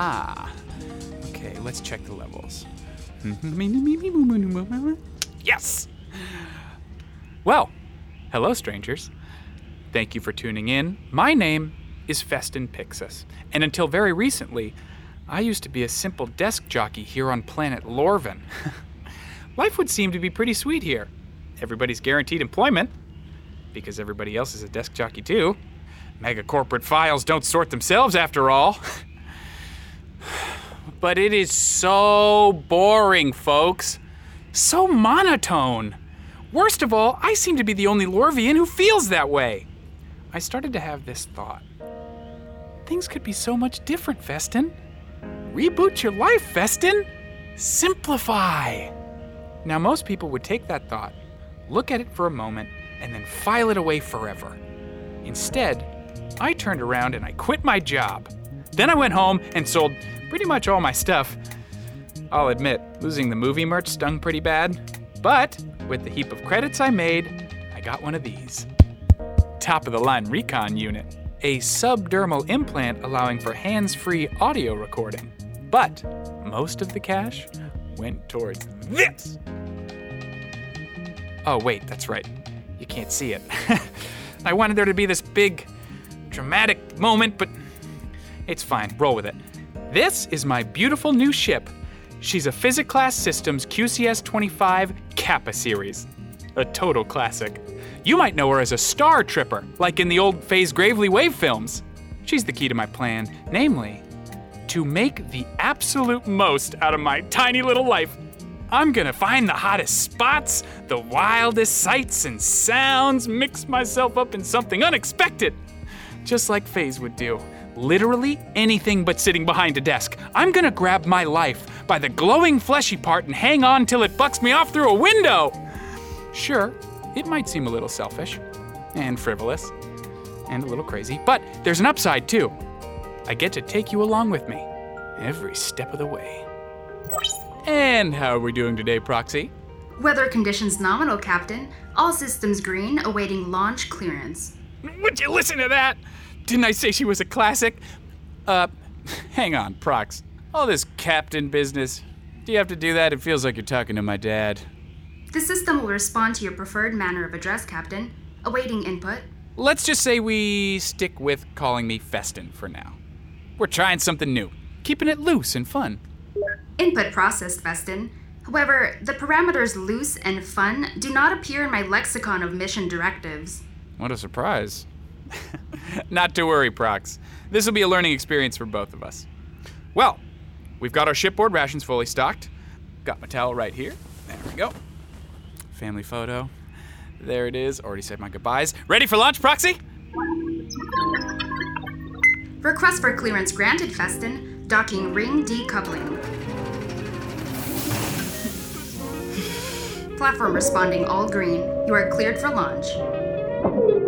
Aha. Okay, let's check the levels. Yes! Well, hello, strangers. Thank you for tuning in. My name is Festin Pixis, and until very recently, I used to be a simple desk jockey here on planet Lorvin. Life would seem to be pretty sweet here. Everybody's guaranteed employment, because everybody else is a desk jockey too. Mega corporate files don't sort themselves after all. but it is so boring, folks. So monotone. Worst of all, I seem to be the only Lorvian who feels that way. I started to have this thought. Things could be so much different, Festin. Reboot your life, Festin. Simplify. Now, most people would take that thought, look at it for a moment, and then file it away forever. Instead, I turned around and I quit my job. Then I went home and sold pretty much all my stuff. I'll admit, losing the movie merch stung pretty bad, but with the heap of credits I made, I got one of these. Top of the line Recon unit, a subdermal implant allowing for hands free audio recording. But most of the cash went towards this. Oh, wait, that's right. You can't see it. I wanted there to be this big, dramatic moment, but it's fine. Roll with it. This is my beautiful new ship. She's a Physic Class Systems QCS 25 Kappa series. A total classic. You might know her as a star tripper, like in the old Phase Gravely Wave films. She's the key to my plan, namely, to make the absolute most out of my tiny little life. I'm gonna find the hottest spots, the wildest sights and sounds, mix myself up in something unexpected. Just like Phase would do. Literally anything but sitting behind a desk. I'm gonna grab my life by the glowing fleshy part and hang on till it bucks me off through a window. Sure, it might seem a little selfish and frivolous and a little crazy, but there's an upside too. I get to take you along with me every step of the way. And how are we doing today, Proxy? Weather conditions nominal, Captain. All systems green, awaiting launch clearance. Would you listen to that? Didn't I say she was a classic? Uh, hang on, Prox. All this captain business. Do you have to do that? It feels like you're talking to my dad. The system will respond to your preferred manner of address, Captain. Awaiting input. Let's just say we stick with calling me Festin for now. We're trying something new, keeping it loose and fun. Input processed, Festin. However, the parameters loose and fun do not appear in my lexicon of mission directives. What a surprise. Not to worry, Prox. This will be a learning experience for both of us. Well, we've got our shipboard rations fully stocked. Got my towel right here. There we go. Family photo. There it is. Already said my goodbyes. Ready for launch, Proxy? Request for clearance granted, Festin. Docking ring decoupling. Platform responding all green. You are cleared for launch.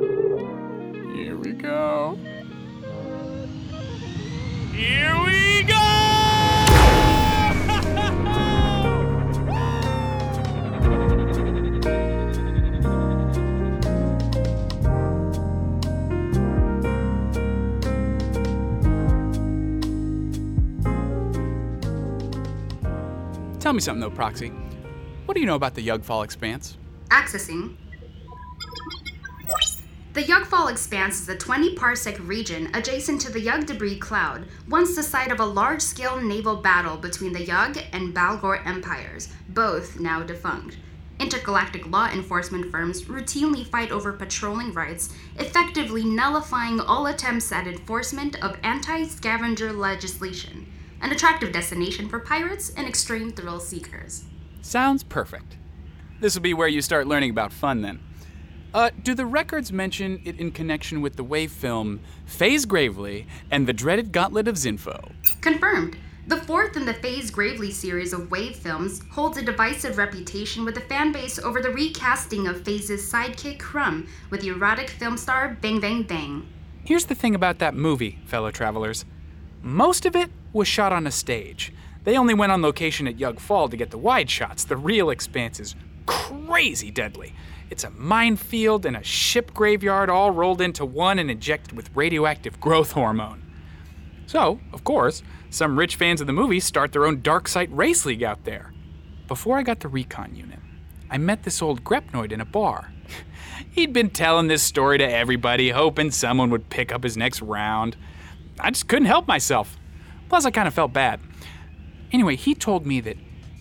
Here we go! Tell me something though, Proxy. What do you know about the Yugfall Expanse? Accessing. The Yugfall Expanse is a 20 parsec region adjacent to the Yug debris cloud, once the site of a large scale naval battle between the Yug and Balgor empires, both now defunct. Intergalactic law enforcement firms routinely fight over patrolling rights, effectively nullifying all attempts at enforcement of anti scavenger legislation, an attractive destination for pirates and extreme thrill seekers. Sounds perfect. This will be where you start learning about fun then. Uh, do the records mention it in connection with the wave film Phase Gravely and the dreaded Gauntlet of Zinfo? Confirmed. The fourth in the Phase Gravely series of Wave films holds a divisive reputation with the fanbase over the recasting of Phase's sidekick Crumb with the erotic film star Bang Bang Bang. Here's the thing about that movie, fellow travelers. Most of it was shot on a stage. They only went on location at Yugfall to get the wide shots. The real expanse is crazy deadly. It's a minefield and a ship graveyard all rolled into one and injected with radioactive growth hormone. So, of course, some rich fans of the movie start their own Dark Site Race League out there. Before I got the recon unit, I met this old Grepnoid in a bar. He'd been telling this story to everybody, hoping someone would pick up his next round. I just couldn't help myself. Plus, I kind of felt bad. Anyway, he told me that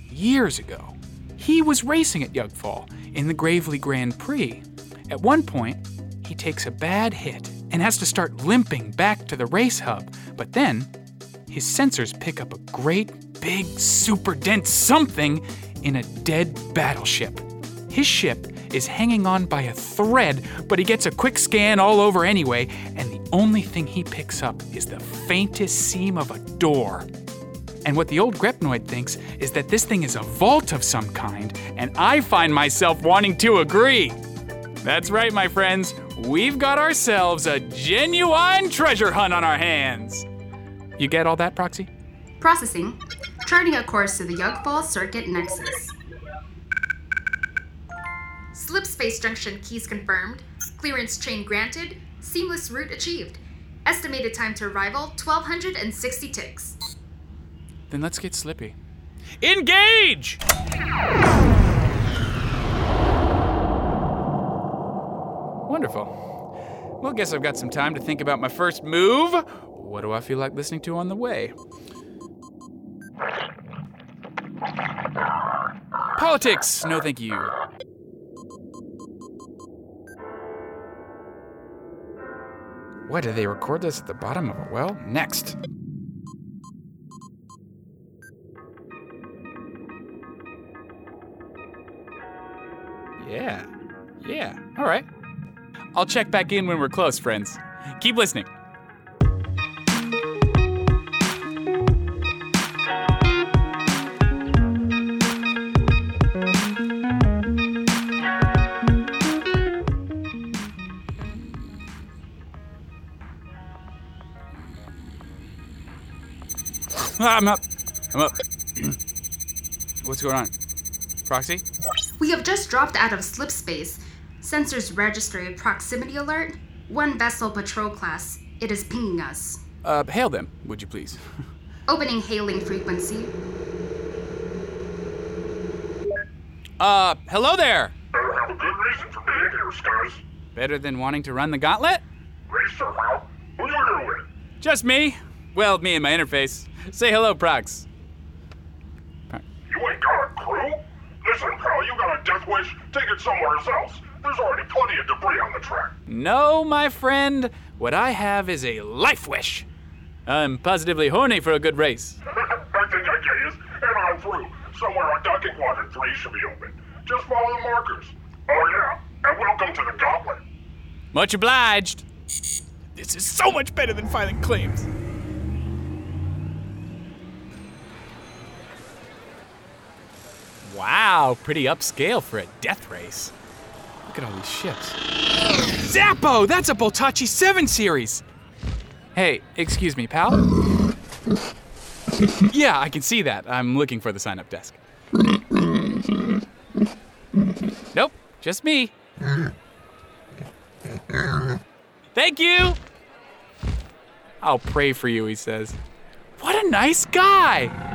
years ago, he was racing at Yugfall in the Gravely Grand Prix. At one point, he takes a bad hit and has to start limping back to the race hub, but then his sensors pick up a great, big, super dense something in a dead battleship. His ship is hanging on by a thread, but he gets a quick scan all over anyway, and the only thing he picks up is the faintest seam of a door. And what the old Grepnoid thinks is that this thing is a vault of some kind, and I find myself wanting to agree. That's right, my friends. We've got ourselves a genuine treasure hunt on our hands. You get all that, Proxy? Processing. Charting a course to the Yugfall Circuit Nexus. Slip space junction keys confirmed. Clearance chain granted. Seamless route achieved. Estimated time to arrival 1260 ticks. Then let's get slippy. Engage! Wonderful. Well, guess I've got some time to think about my first move. What do I feel like listening to on the way? Politics! No, thank you. Why do they record this at the bottom of a well? Next. Yeah. Yeah. All right. I'll check back in when we're close, friends. Keep listening. Ah, I'm up. I'm up. What's going on? Proxy? We have just dropped out of slipspace. Sensors register a proximity alert. One vessel patrol class. It is pinging us. Uh, hail them, would you please? Opening hailing frequency. Uh, hello there! Better have a good reason for being here, Skies. Better than wanting to run the gauntlet? Racer, pal. Who you here with? Just me. Well, me and my interface. Say hello, Prox. You ain't got a crew? Listen, pal, you got a death wish? Take it somewhere else. There's already plenty of debris on the track. No, my friend. What I have is a life wish. I'm positively horny for a good race. I think I get you, and I'm through. Somewhere on docking quadrant 3 should be open. Just follow the markers. Oh, yeah, and welcome to the Gauntlet. Much obliged. This is so much better than filing claims. Wow, pretty upscale for a death race. Look at all these ships. Zappo! That's a Boltachi 7 series! Hey, excuse me, pal? yeah, I can see that. I'm looking for the sign up desk. Nope, just me. Thank you! I'll pray for you, he says. What a nice guy!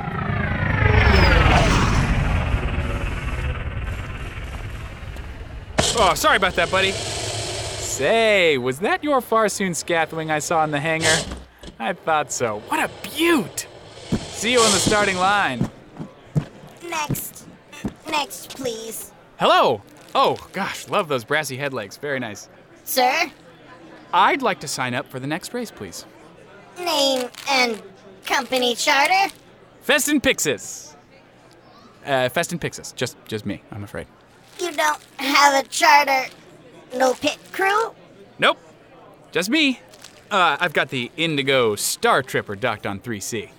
Oh, sorry about that, buddy. Say, was that your Farsoon Scathwing I saw in the hangar? I thought so. What a beaut! See you on the starting line. Next. Next, please. Hello! Oh, gosh, love those brassy headlegs. Very nice. Sir? I'd like to sign up for the next race, please. Name and company charter? Festin Pixis. Uh, Festin Pixis. Just, just me, I'm afraid. Have a charter. No pit crew? Nope. Just me. Uh, I've got the Indigo Star Tripper docked on 3C.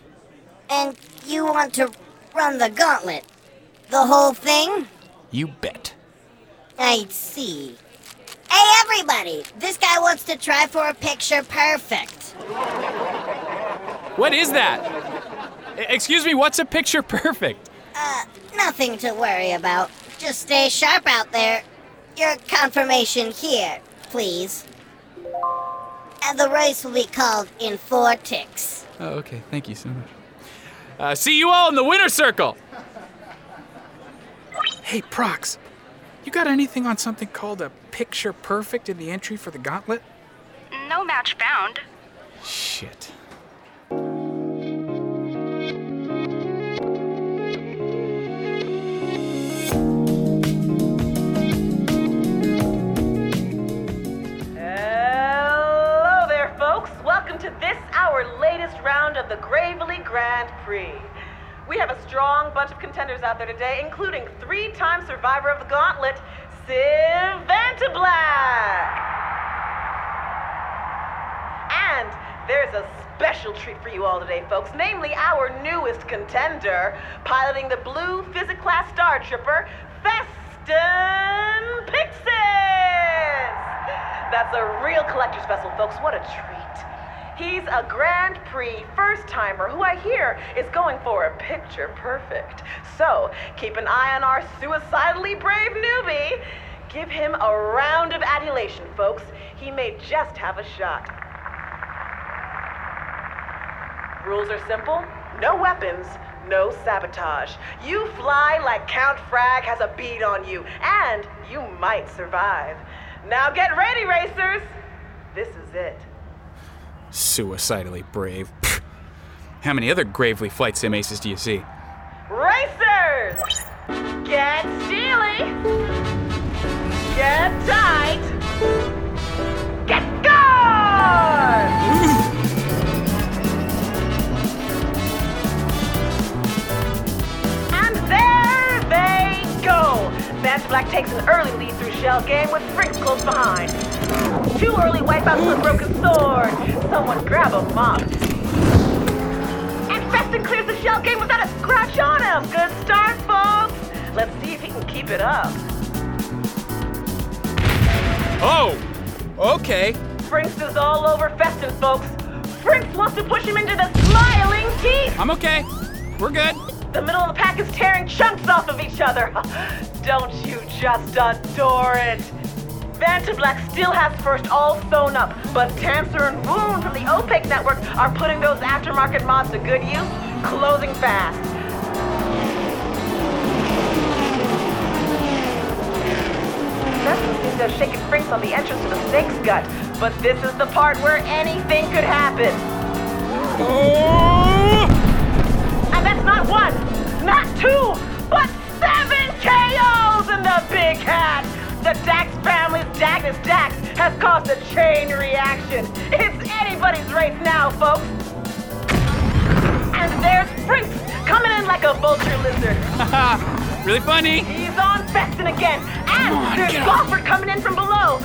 And you want to run the gauntlet? The whole thing? You bet. I see. Hey, everybody! This guy wants to try for a picture perfect. What is that? Excuse me, what's a picture perfect? Uh, nothing to worry about. Just stay sharp out there. Your confirmation here, please. And the race will be called in four ticks. Oh, okay. Thank you so much. Uh, see you all in the winner circle. Hey, Prox, you got anything on something called a picture perfect in the entry for the gauntlet? No match found. Shit. The Gravely Grand Prix. We have a strong bunch of contenders out there today, including three time survivor of the gauntlet, Civ Vantablack. And there's a special treat for you all today, folks, namely our newest contender, piloting the blue physics class Star Festin Pixis! That's a real collector's vessel, folks. What a treat. He's a Grand Prix first timer who I hear is going for a picture perfect. So keep an eye on our suicidally brave newbie. Give him a round of adulation, folks. He may just have a shot. Rules are simple no weapons, no sabotage. You fly like Count Frag has a bead on you, and you might survive. Now get ready, racers! This is it. Suicidally brave. How many other gravely flight sim aces do you see? Racers! Get steely! Get tight! Get good! And there they go! Vantablack takes an early lead through Shell Game with Frinks close behind. Too early wipeouts with a broken sword. Someone grab a mop. And Festin clears the shell game without a scratch on him. Good start, folks. Let's see if he can keep it up. Oh! Okay. Frinks is all over Festin, folks. Frinks wants to push him into the smiling teeth. I'm okay. We're good. The middle of the pack is tearing chunks off of each other. Don't you just adore it? Vantablack still has first all sewn up, but Tancer and Wound from the OPEC network are putting those aftermarket mods to good use, closing fast. Festin seems to have shaken Frinks on the entrance to the snake's gut, but this is the part where anything could happen. Oh! And that's not one, not two, but seven KOs in the big hat! Family's Dagnus Dax has caused a chain reaction. It's anybody's race now, folks. And there's Frinks coming in like a vulture lizard. really funny. He's on Festin again. And on, there's get coming in from below.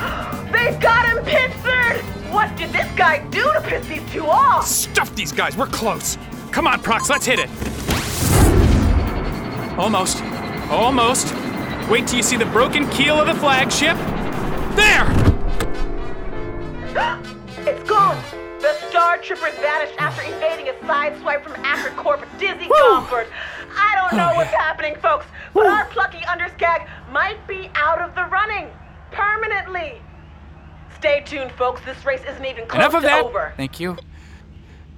They've got him pincered. What did this guy do to piss these two off? Stuff these guys. We're close. Come on, Prox. Let's hit it. Almost. Almost. Wait till you see the broken keel of the flagship. There! It's gone! The Star Tripper's vanished after evading a sideswipe from Acrocorp Dizzy Whew. Golford. I don't know Oh, what's yeah. happening, folks, but our plucky underscag might be out of the running permanently. Stay tuned, folks. This race isn't even close Enough of to that. over. Thank you.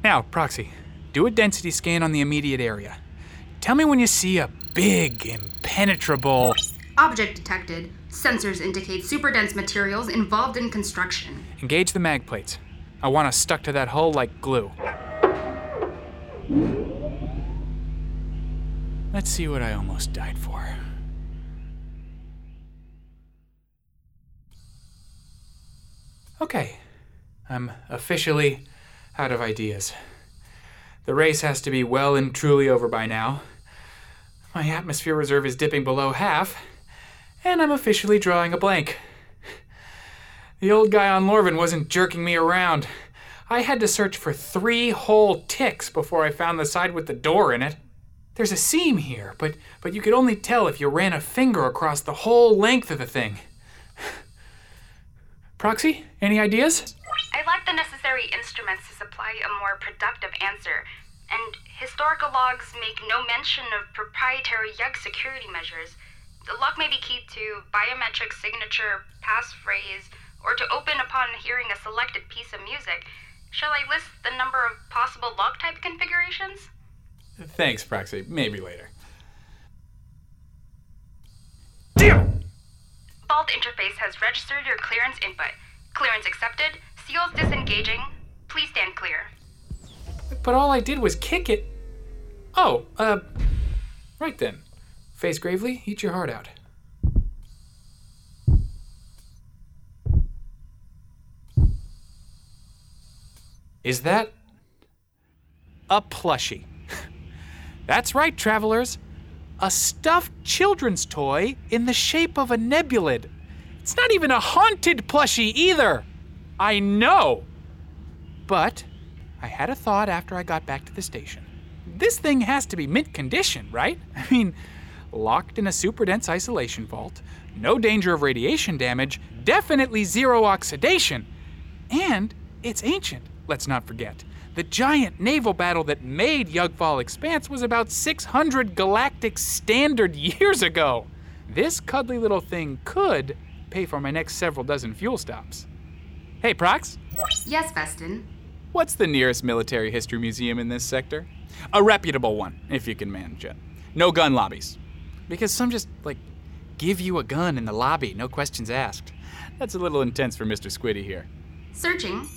Now, Proxy, do a density scan on the immediate area. Tell me when you see a big, impenetrable. Object detected. Sensors indicate super dense materials involved in construction. Engage the mag plates. I want us stuck to that hull like glue. Let's see what I almost died for. Okay, I'm officially out of ideas. The race has to be well and truly over by now. My atmosphere reserve is dipping below half, and I'm officially drawing a blank. The old guy on Lorvin wasn't jerking me around. I had to search for three whole ticks before I found the side with the door in it. There's a seam here, but but you could only tell if you ran a finger across the whole length of the thing. Proxy, any ideas? I lack the necessary instruments to supply a more productive answer, and historical logs make no mention of proprietary Yug security measures. The log may be keyed to biometric signature, passphrase, or to open upon hearing a selected piece of music. Shall I list the number of possible lock type configurations? Thanks, Proxy. Maybe later. Damn! Vault interface has registered your clearance input. Clearance accepted. Seals disengaging. Please stand clear. But all I did was kick it. Oh, uh, right then. Phase Gravely, eat your heart out. Is that a plushie? That's right, travelers. A stuffed children's toy in the shape of a nebulid. It's not even a haunted plushie either. I know. But I had a thought after I got back to the station. This thing has to be mint condition, right? I mean, locked in a super dense isolation vault, no danger of radiation damage, definitely zero oxidation. And it's ancient, let's not forget. The giant naval battle that made Yugfall Expanse was about 600 galactic standard years ago. This cuddly little thing could pay for my next several dozen fuel stops. Hey, Prox, Yes, Festin. what's the nearest military history museum in this sector? A reputable one, if you can manage it. No gun lobbies. Because some just, like, give you a gun in the lobby, no questions asked. That's a little intense for Mr. Squiddy here. Searching.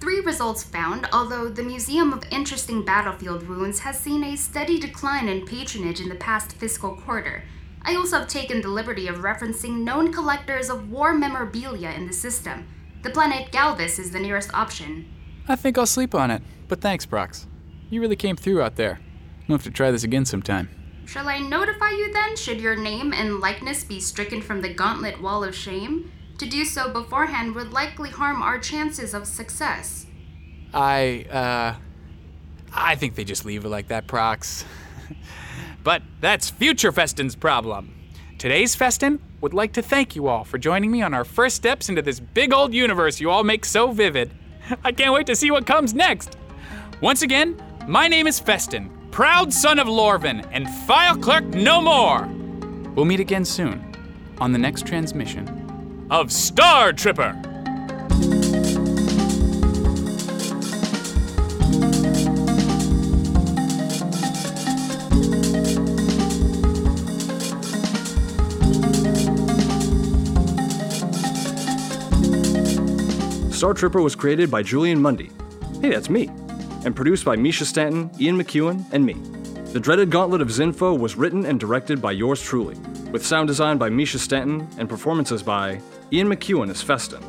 Three results found, although the Museum of Interesting Battlefield Ruins has seen a steady decline in patronage in the past fiscal quarter. I also have taken the liberty of referencing known collectors of war memorabilia in the system. The planet Galvis is the nearest option. I think I'll sleep on it, but thanks, Prox. You really came through out there. We'll have to try this again sometime. Shall I notify you then, should your name and likeness be stricken from the Gauntlet Wall of Shame? To do so beforehand would likely harm our chances of success. I, uh. I think they just leave it like that, Prox. but that's future Festin's problem. Today's Festin would like to thank you all for joining me on our first steps into this big old universe you all make so vivid. I can't wait to see what comes next. Once again, my name is Festin, proud son of Lorvin, and file clerk no more. We'll meet again soon on the next transmission of Star Tripper. Star Tripper was created by Julian Mundy. Hey, that's me. And produced by Misha Stanton, Ian McEwen, and me. The Dreaded Gauntlet of Zinfo was written and directed by yours truly, with sound design by Misha Stanton and performances by Ian McEwen as Festin,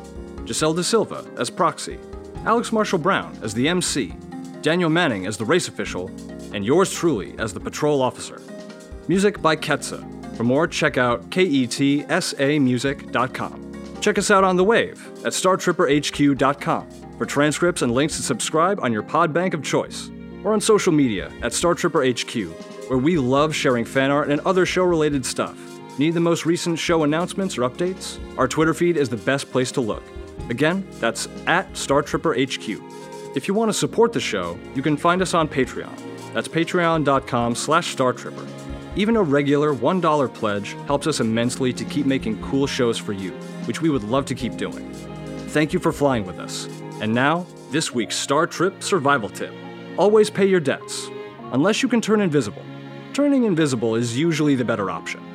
Giselle De Silva as Proxy, Alex Marshall Brown as the MC, Daniel Manning as the race official, and yours truly as the patrol officer. Music by Ketsa. For more, check out ketsamusic.com. Check us out on the wave at startripperhq.com for transcripts and links to subscribe on your pod bank of choice, or on social media at StarTripperHQ, where we love sharing fan art and other show related stuff. Need the most recent show announcements or updates? Our Twitter feed is the best place to look. Again, that's at StarTripperHQ. If you want to support the show, you can find us on Patreon. That's patreon.com slash startripper. Even a regular $1 pledge helps us immensely to keep making cool shows for you, which we would love to keep doing. Thank you for flying with us. And now, this week's Star Trip survival tip. Always pay your debts, unless you can turn invisible. Turning invisible is usually the better option.